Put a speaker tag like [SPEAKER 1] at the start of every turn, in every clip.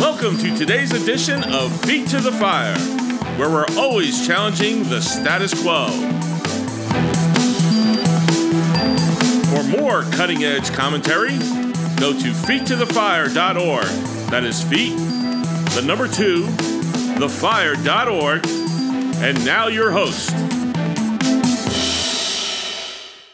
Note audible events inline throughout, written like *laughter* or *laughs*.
[SPEAKER 1] Welcome to today's edition of Feet to the Fire, where we're always challenging the status quo. For more cutting edge commentary, go to feettothefire.org. That is feet, the number two, thefire.org. And now your host.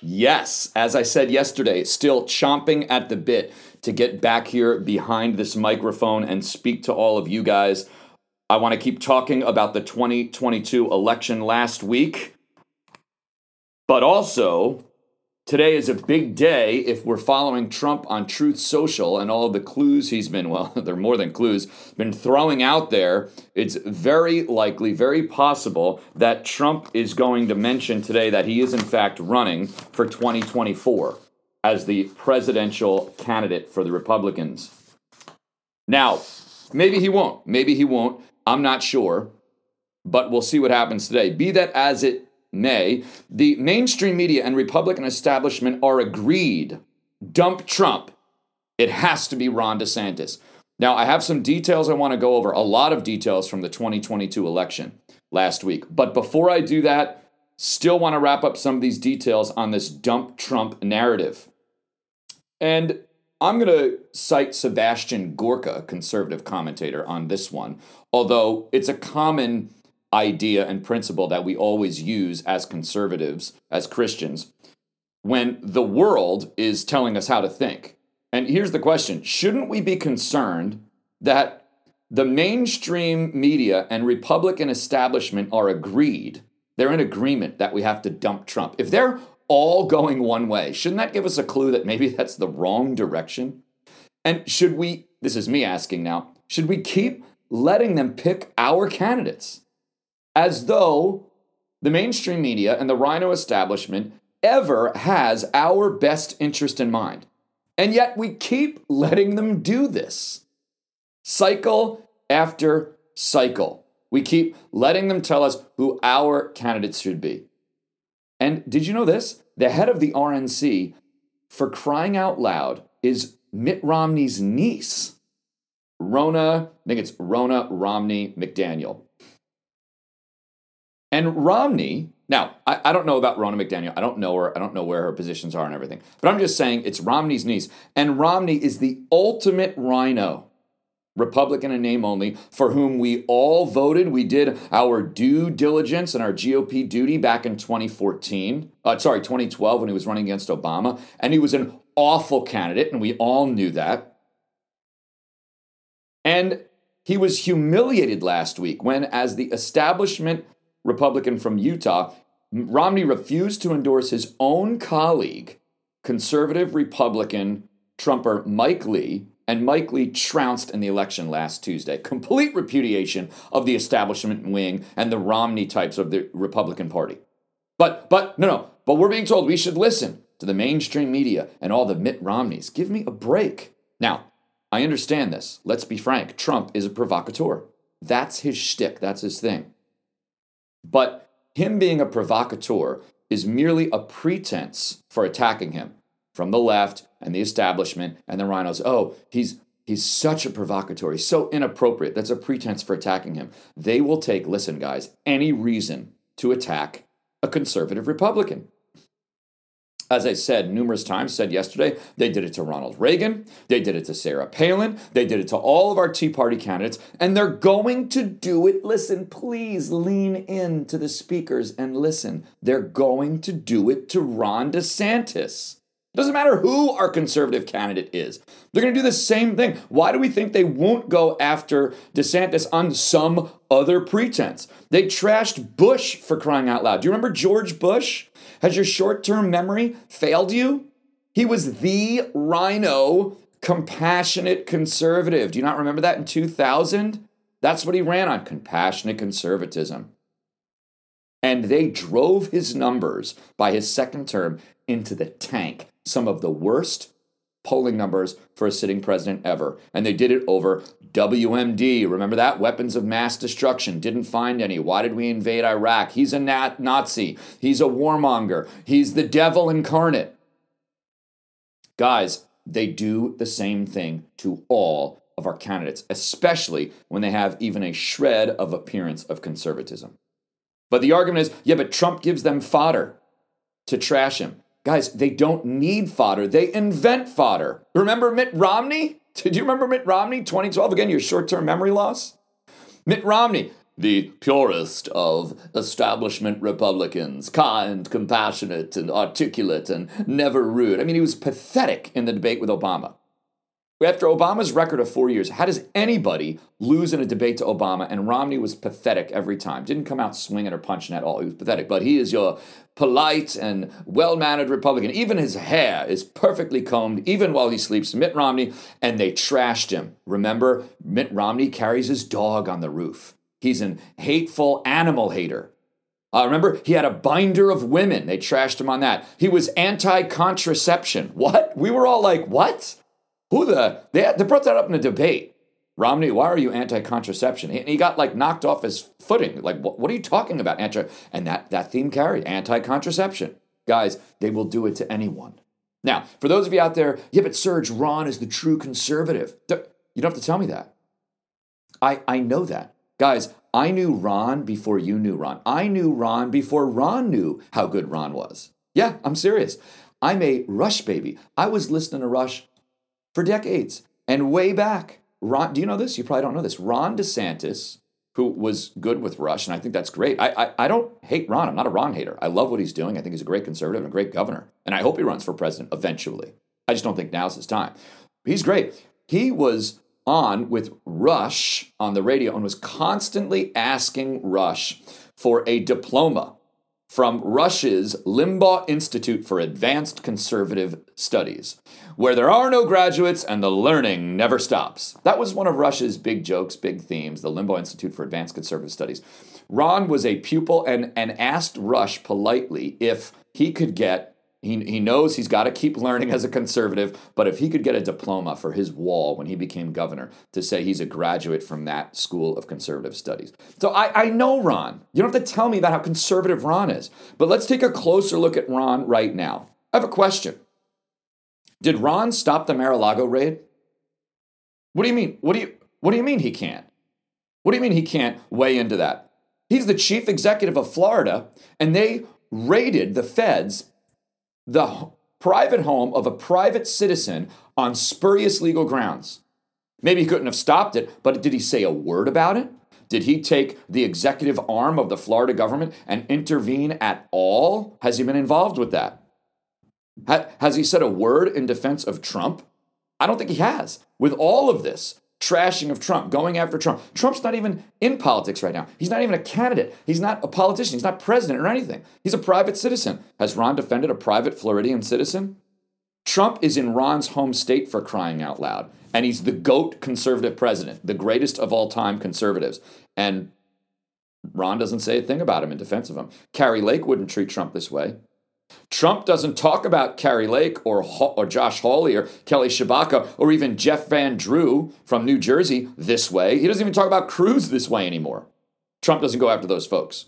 [SPEAKER 2] Yes, as I said yesterday, still chomping at the bit to get back here behind this microphone and speak to all of you guys. I want to keep talking about the 2022 election last week, but also today is a big day if we're following Trump on Truth Social and all the clues he's been, *laughs* well, they're more than clues, been throwing out there. It's very likely, very possible that Trump is going to mention today that he is, in fact, running for 2024 as the presidential candidate for the Republicans. Now, maybe he won't. Maybe he won't. I'm not sure. But we'll see what happens today. Be that as it may, the mainstream media and Republican establishment are agreed dump Trump. It has to be Ron DeSantis. Now, I have some details I want to go over, a lot of details from the 2022 election last week. But before I do that, still want to wrap up some of these details on this dump Trump narrative. And I'm going to cite Sebastian Gorka, conservative commentator, on this one, although it's a common idea and principle that we always use as conservatives, as Christians, when the world is telling us how to think. And here's the question Shouldn't we be concerned that the mainstream media and Republican establishment are agreed? They're in agreement that we have to dump Trump. If they're all going one way. Shouldn't that give us a clue that maybe that's the wrong direction? And should we, this is me asking now, should we keep letting them pick our candidates as though the mainstream media and the RINO establishment ever has our best interest in mind? And yet we keep letting them do this. Cycle after cycle. We keep letting them tell us who our candidates should be. And did you know this? The head of the RNC, for crying out loud, is Mitt Romney's niece, Rona, I think it's Rona Romney McDaniel. And Romney, now, I, I, don't know about Rona McDaniel. I don't know her. I don't know where her positions are and everything. But I'm just saying it's Romney's niece. And Romney is the ultimate RINO. Republican in name only, for whom we all voted. We did our due diligence and our GOP duty back in 2014, uh, sorry, 2012 when he was running against Obama. And he was an awful candidate, and we all knew that. And he was humiliated last week when, as the establishment Republican from Utah, Romney refused to endorse his own colleague, conservative Republican Trumper Mike Lee, and Mike Lee trounced in the election last Tuesday. Complete repudiation of the establishment wing and the Romney types of the Republican Party. But, but, no, no, but we're being told we should listen to the mainstream media and all the Mitt Romneys. Give me a break. Now, I understand this. Let's be frank. Trump is a provocateur. That's his shtick, that's his thing. But him being a provocateur is merely a pretense for attacking him from the left and the establishment and the RINOs. Oh, he's he's such a provocateur. He's so inappropriate. That's a pretense for attacking him. They will take, listen, guys, any reason to attack a conservative Republican. As I said numerous times, said yesterday, they did it to Ronald Reagan, they did it to Sarah Palin, they did it to all of our Tea Party candidates, and they're going to do it. Listen, please lean in to the speakers and listen. They're going to do it to Ron DeSantis. Doesn't matter who our conservative candidate is. They're going to do the same thing. Why do we think they won't go after DeSantis on some other pretense? They trashed Bush for crying out loud. Do you remember George Bush? Has your short term memory failed you? He was the RINO compassionate conservative. Do you not remember that in 2000? That's what he ran on compassionate conservatism. And they drove his numbers by his second term into the tank some of the worst polling numbers for a sitting president ever. And they did it over WMD. Remember that? Weapons of mass destruction. Didn't find any. Why did we invade Iraq? He's a nat- Nazi. He's a warmonger. He's the devil incarnate. Guys, they do the same thing to all of our candidates, especially when they have even a shred of appearance of conservatism. But the argument is yeah, but Trump gives them fodder to trash him. Guys, they don't need fodder, they invent fodder. Remember Mitt Romney? *laughs* Did you remember Mitt Romney 2012? Again, your short term memory loss? Mitt Romney, the purest of establishment Republicans, kind, compassionate, and articulate, and never rude. I mean, he was pathetic in the debate with Obama. After Obama's record of four years, how does anybody lose in a debate to Obama? And Romney was pathetic every time. Didn't come out swinging or punching at all. He was pathetic. But he is your polite and well mannered Republican. Even his hair is perfectly combed, even while he sleeps. Mitt Romney, and they trashed him. Remember, Mitt Romney carries his dog on the roof. He's an hateful animal hater. Uh, remember, he had a binder of women. They trashed him on that. He was anti contraception. What? We were all like, what? Who the? They, they brought that up in a debate. Romney, why are you anti-contraception? He, he got like knocked off his footing. Like, what, what are you talking about? Anti, and that that theme carried anti-contraception. Guys, they will do it to anyone. Now, for those of you out there, yeah, but Serge, Ron is the true conservative. You don't have to tell me that. I I know that, guys. I knew Ron before you knew Ron. I knew Ron before Ron knew how good Ron was. Yeah, I'm serious. I'm a Rush baby. I was listening to Rush for decades. And way back, Ron, do you know this? You probably don't know this. Ron DeSantis, who was good with Rush, and I think that's great. I, I, I don't hate Ron. I'm not a Ron hater. I love what he's doing. I think he's a great conservative and a great governor. And I hope he runs for president eventually. I just don't think now's his time. He's great. He was on with Rush on the radio and was constantly asking Rush for a diploma from Rush's Limbaugh Institute for Advanced Conservative Studies, where there are no graduates and the learning never stops. That was one of Rush's big jokes, big themes, the Limbaugh Institute for Advanced Conservative Studies. Ron was a pupil and, and asked Rush politely if he could get he, he knows he's got to keep learning as a conservative, but if he could get a diploma for his wall when he became governor to say he's a graduate from that school of conservative studies. So I, I know Ron. You don't have to tell me about how conservative Ron is, but let's take a closer look at Ron right now. I have a question. Did Ron stop the Mar-a-Lago raid? What do you mean? What do you what do you mean he can't? What do you mean he can't weigh into that? He's the chief executive of Florida, and they raided the feds the private home of a private citizen on spurious legal grounds. Maybe he couldn't have stopped it, but did he say a word about it? Did he take the executive arm of the Florida government and intervene at all? Has he been involved with that? Has he said a word in defense of Trump? I don't think he has. With all of this, trashing of Trump, going after Trump. Trump's not even in politics right now. He's not even a candidate. He's not a politician. He's not president or anything. He's a private citizen. Has Ron defended a private Floridian citizen? Trump is in Ron's home state for crying out loud. And he's the GOAT conservative president, the greatest of all time conservatives. And Ron doesn't say a thing about him in defense of him. Kari Lake wouldn't treat Trump this way. Trump doesn't talk about Kari Lake or, or Josh Hawley or Kelly Tshibaka or even Jeff Van Drew from New Jersey this way. He doesn't even talk about Cruz this way anymore. Trump doesn't go after those folks.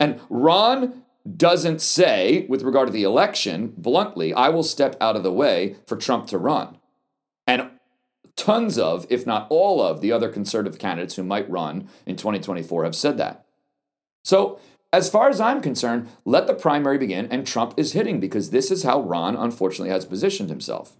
[SPEAKER 2] And Ron doesn't say, with regard to the election, bluntly, I will step out of the way for Trump to run. And tons of, if not all of, the other conservative candidates who might run in 2024 have said that. So as far as I'm concerned, let the primary begin and Trump is hitting because this is how Ron unfortunately has positioned himself.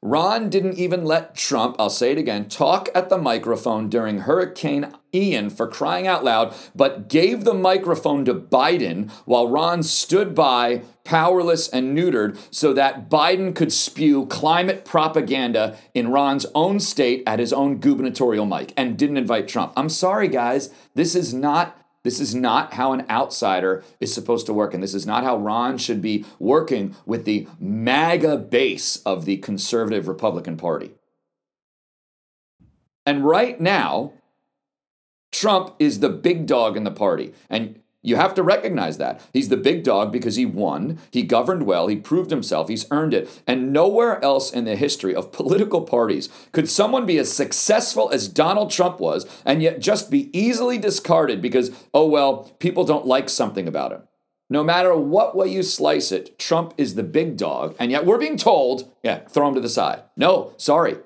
[SPEAKER 2] Ron didn't even let Trump, I'll say it again, talk at the microphone during Hurricane Ian for crying out loud, but gave the microphone to Biden while Ron stood by, powerless and neutered, so that Biden could spew climate propaganda in Ron's own state at his own gubernatorial mic and didn't invite Trump. I'm sorry, guys. This is not this is not how an outsider is supposed to work. And this is not how Ron should be working with the MAGA base of the conservative Republican Party. And right now, Trump is the big dog in the party. And you have to recognize that. He's the big dog because he won, he governed well, he proved himself, he's earned it. And nowhere else in the history of political parties could someone be as successful as Donald Trump was and yet just be easily discarded because, oh, well, people don't like something about him. No matter what way you slice it, Trump is the big dog, and yet we're being told, yeah, throw him to the side. No, sorry.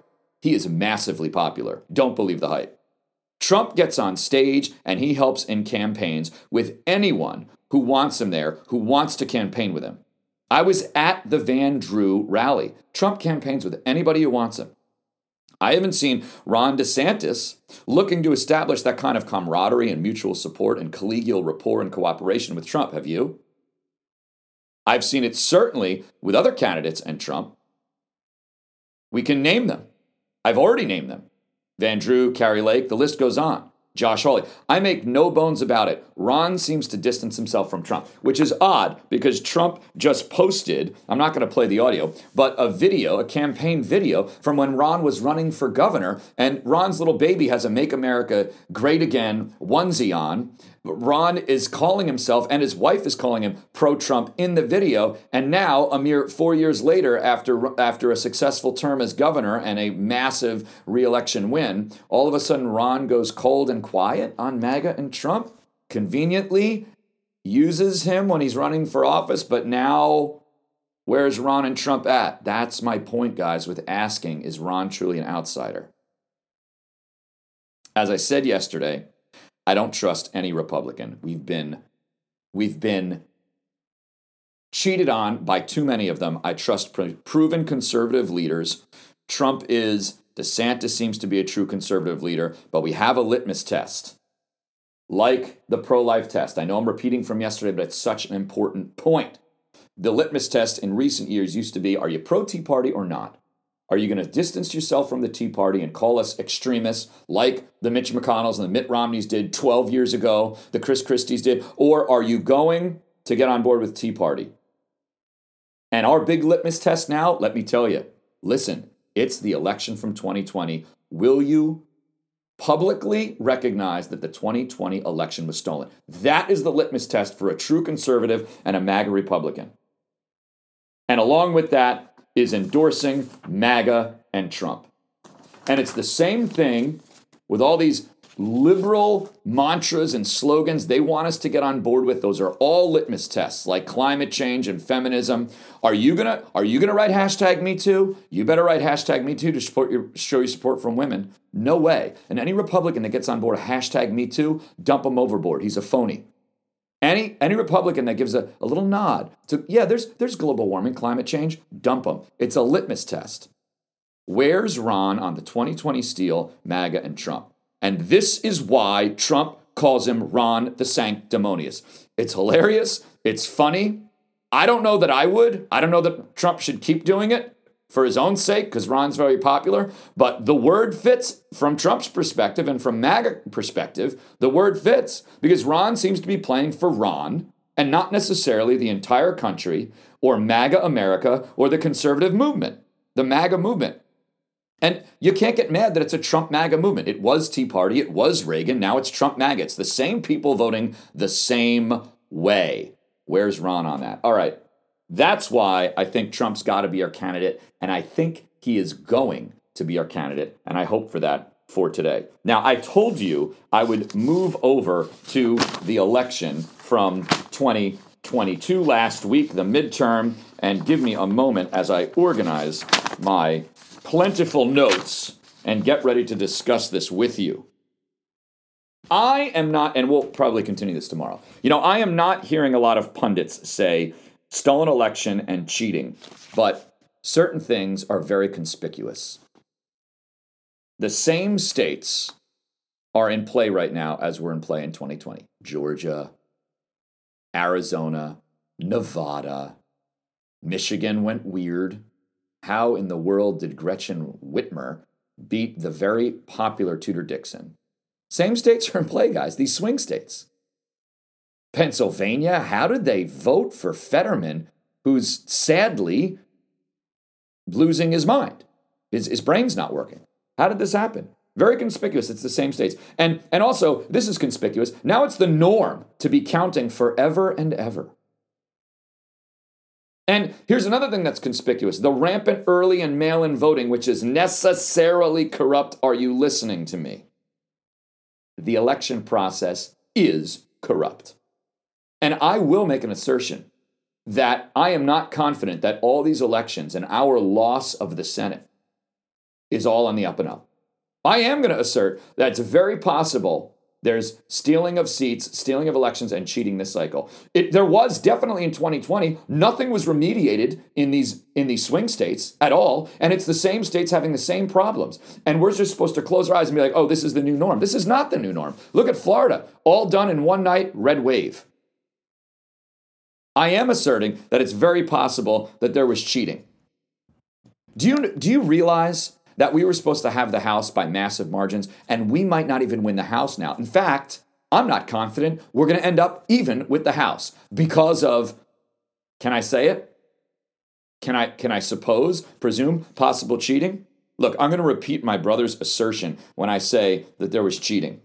[SPEAKER 2] he is massively popular. Don't believe the hype. Trump gets on stage and he helps in campaigns with anyone who wants him there, who wants to campaign with him. I was at the Van Drew rally. Trump campaigns with anybody who wants him. I haven't seen Ron DeSantis looking to establish that kind of camaraderie and mutual support and collegial rapport and cooperation with Trump. Have you? I've seen it certainly with other candidates and Trump. We can name them. I've already named them Van Drew, Kari Lake, the list goes on. Josh Hawley. I make no bones about it. Ron seems to distance himself from Trump, which is odd because Trump just posted, I'm not going to play the audio, but a video, a campaign video from when Ron was running for governor. And Ron's little baby has a Make America Great Again onesie on. Ron is calling himself, and his wife is calling him pro Trump in the video. And now, a mere four years later, after, after a successful term as governor and a massive reelection win, all of a sudden Ron goes cold and quiet on MAGA and Trump. Conveniently uses him when he's running for office, but now where's Ron and Trump at? That's my point, guys, with asking is Ron truly an outsider? As I said yesterday, I don't trust any Republican. We've been we've been cheated on by too many of them. I trust proven conservative leaders. Trump is DeSantis seems to be a true conservative leader, but we have a litmus test. Like the pro life test. I know I'm repeating from yesterday, but it's such an important point. The litmus test in recent years used to be are you pro Tea Party or not? Are you going to distance yourself from the Tea Party and call us extremists like the Mitch McConnells and the Mitt Romneys did 12 years ago, the Chris Christies did? Or are you going to get on board with Tea Party? And our big litmus test now, let me tell you, listen, it's the election from 2020. Will you publicly recognize that the 2020 election was stolen? That is the litmus test for a true conservative and a MAGA Republican. And along with that, is endorsing MAGA and Trump. And it's the same thing with all these liberal mantras and slogans they want us to get on board with. Those are all litmus tests like climate change and feminism. Are you gonna are you gonna write hashtag me too? You better write hashtag me too to support your show your support from women. No way. And any republican that gets on board a hashtag me too dump him overboard. He's a phony. Any any Republican that gives a, a little nod to yeah, there's there's global warming, climate change, dump them. It's a litmus test. Where's Ron on the 2020 steal, MAGA and Trump? And this is why Trump calls him Ron DeSanctimonious. It's hilarious. It's funny. I don't know that I would. I don't know that Trump should keep doing it for his own sake, because Ron's very popular, but the word fits from Trump's perspective and from MAGA perspective. The word fits because Ron seems to be playing for Ron and not necessarily the entire country or MAGA America or the conservative movement, the MAGA movement. And you can't get mad that it's a Trump MAGA movement. It was Tea Party, it was Reagan, now it's Trump MAGA. It's the same people voting the same way. Where's Ron on that? All right. That's why I think Trump's got to be our candidate, and I think he is going to be our candidate, and I hope for that for today. Now, I told you I would move over to the election from 2022 last week, the midterm, and give me a moment as I organize my plentiful notes and get ready to discuss this with you. I am not, and we'll probably continue this tomorrow. You know, I am not hearing a lot of pundits say stolen election and cheating, but certain things are very conspicuous. The same states are in play right now as were in play in 2020 Georgia, Arizona, Nevada, Michigan went weird. How in the world did Gretchen Whitmer beat the very popular Tudor Dixon? Same states are in play, guys, these swing states. Pennsylvania, how did they vote for Fetterman, who's sadly losing his mind? His, his brain's not working. How did this happen? Very conspicuous. It's the same states. And, and also, this is conspicuous. Now it's the norm to be counting forever and ever. And here's another thing that's conspicuous the rampant early and mail in voting, which is necessarily corrupt. Are you listening to me? The election process is corrupt. And I will make an assertion that I am not confident that all these elections and our loss of the Senate is all on the up and up. I am going to assert that it's very possible there's stealing of seats, stealing of elections, and cheating this cycle. It, there was definitely in 2020. Nothing was remediated in these in these swing states at all, and it's the same states having the same problems. And we're just supposed to close our eyes and be like, "Oh, this is the new norm." This is not the new norm. Look at Florida, all done in one night, red wave. I am asserting that it's very possible that there was cheating. Do you do you realize that we were supposed to have the House by massive margins, and we might not even win the House now. In fact, I'm not confident we're going to end up even with the House because of, can I say it? Can I, can I suppose, presume possible cheating? Look, I'm going to repeat my brother's assertion when I say that there was cheating.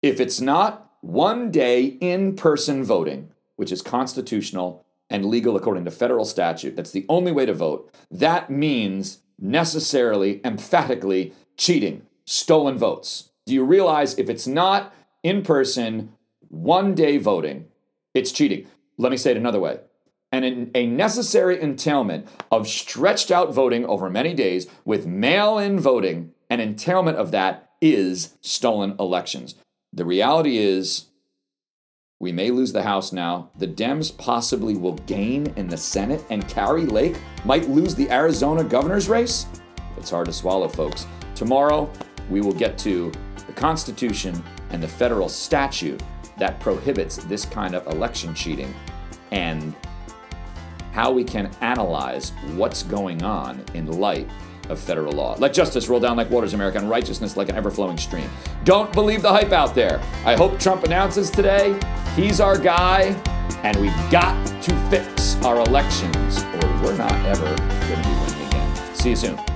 [SPEAKER 2] If it's not one day in person voting, which is constitutional and legal according to federal statute, that's the only way to vote, that means necessarily, emphatically cheating, stolen votes. Do you realize if it's not in person, one day voting, it's cheating? Let me say it another way. And a necessary entailment of stretched out voting over many days with mail in voting, an entailment of that is stolen elections. The reality is we may lose the House now. The Dems possibly will gain in the Senate, and Kari Lake might lose the Arizona governor's race. It's hard to swallow, folks. Tomorrow, we will get to the Constitution and the federal statute that prohibits this kind of election cheating and how we can analyze what's going on in light of federal law. Let justice roll down like waters, America, and righteousness like an ever flowing stream. Don't believe the hype out there. I hope Trump announces today he's our guy, and we've got to fix our elections, or we're not ever going to be winning again. See you soon.